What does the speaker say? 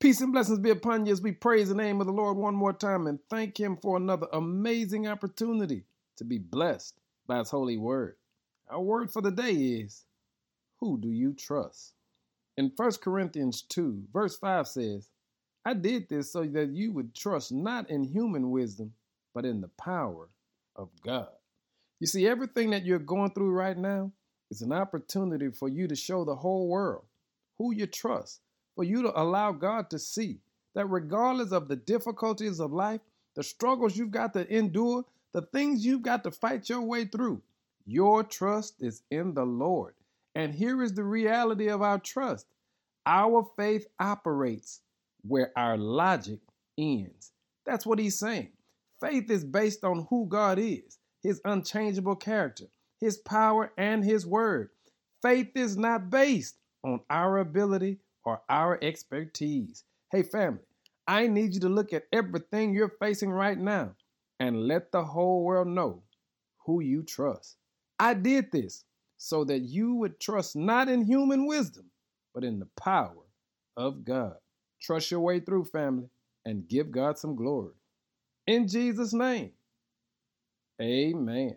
Peace and blessings be upon you as we praise the name of the Lord one more time and thank Him for another amazing opportunity to be blessed by His holy word. Our word for the day is Who do you trust? In 1 Corinthians 2, verse 5 says, I did this so that you would trust not in human wisdom, but in the power of God. You see, everything that you're going through right now is an opportunity for you to show the whole world who you trust for you to allow God to see that regardless of the difficulties of life, the struggles you've got to endure, the things you've got to fight your way through, your trust is in the Lord. And here is the reality of our trust our faith operates where our logic ends. That's what he's saying. Faith is based on who God is, his unchangeable character, his power, and his word. Faith is not based on our ability our expertise. Hey, family, I need you to look at everything you're facing right now and let the whole world know who you trust. I did this so that you would trust not in human wisdom, but in the power of God. Trust your way through, family, and give God some glory. In Jesus' name, amen.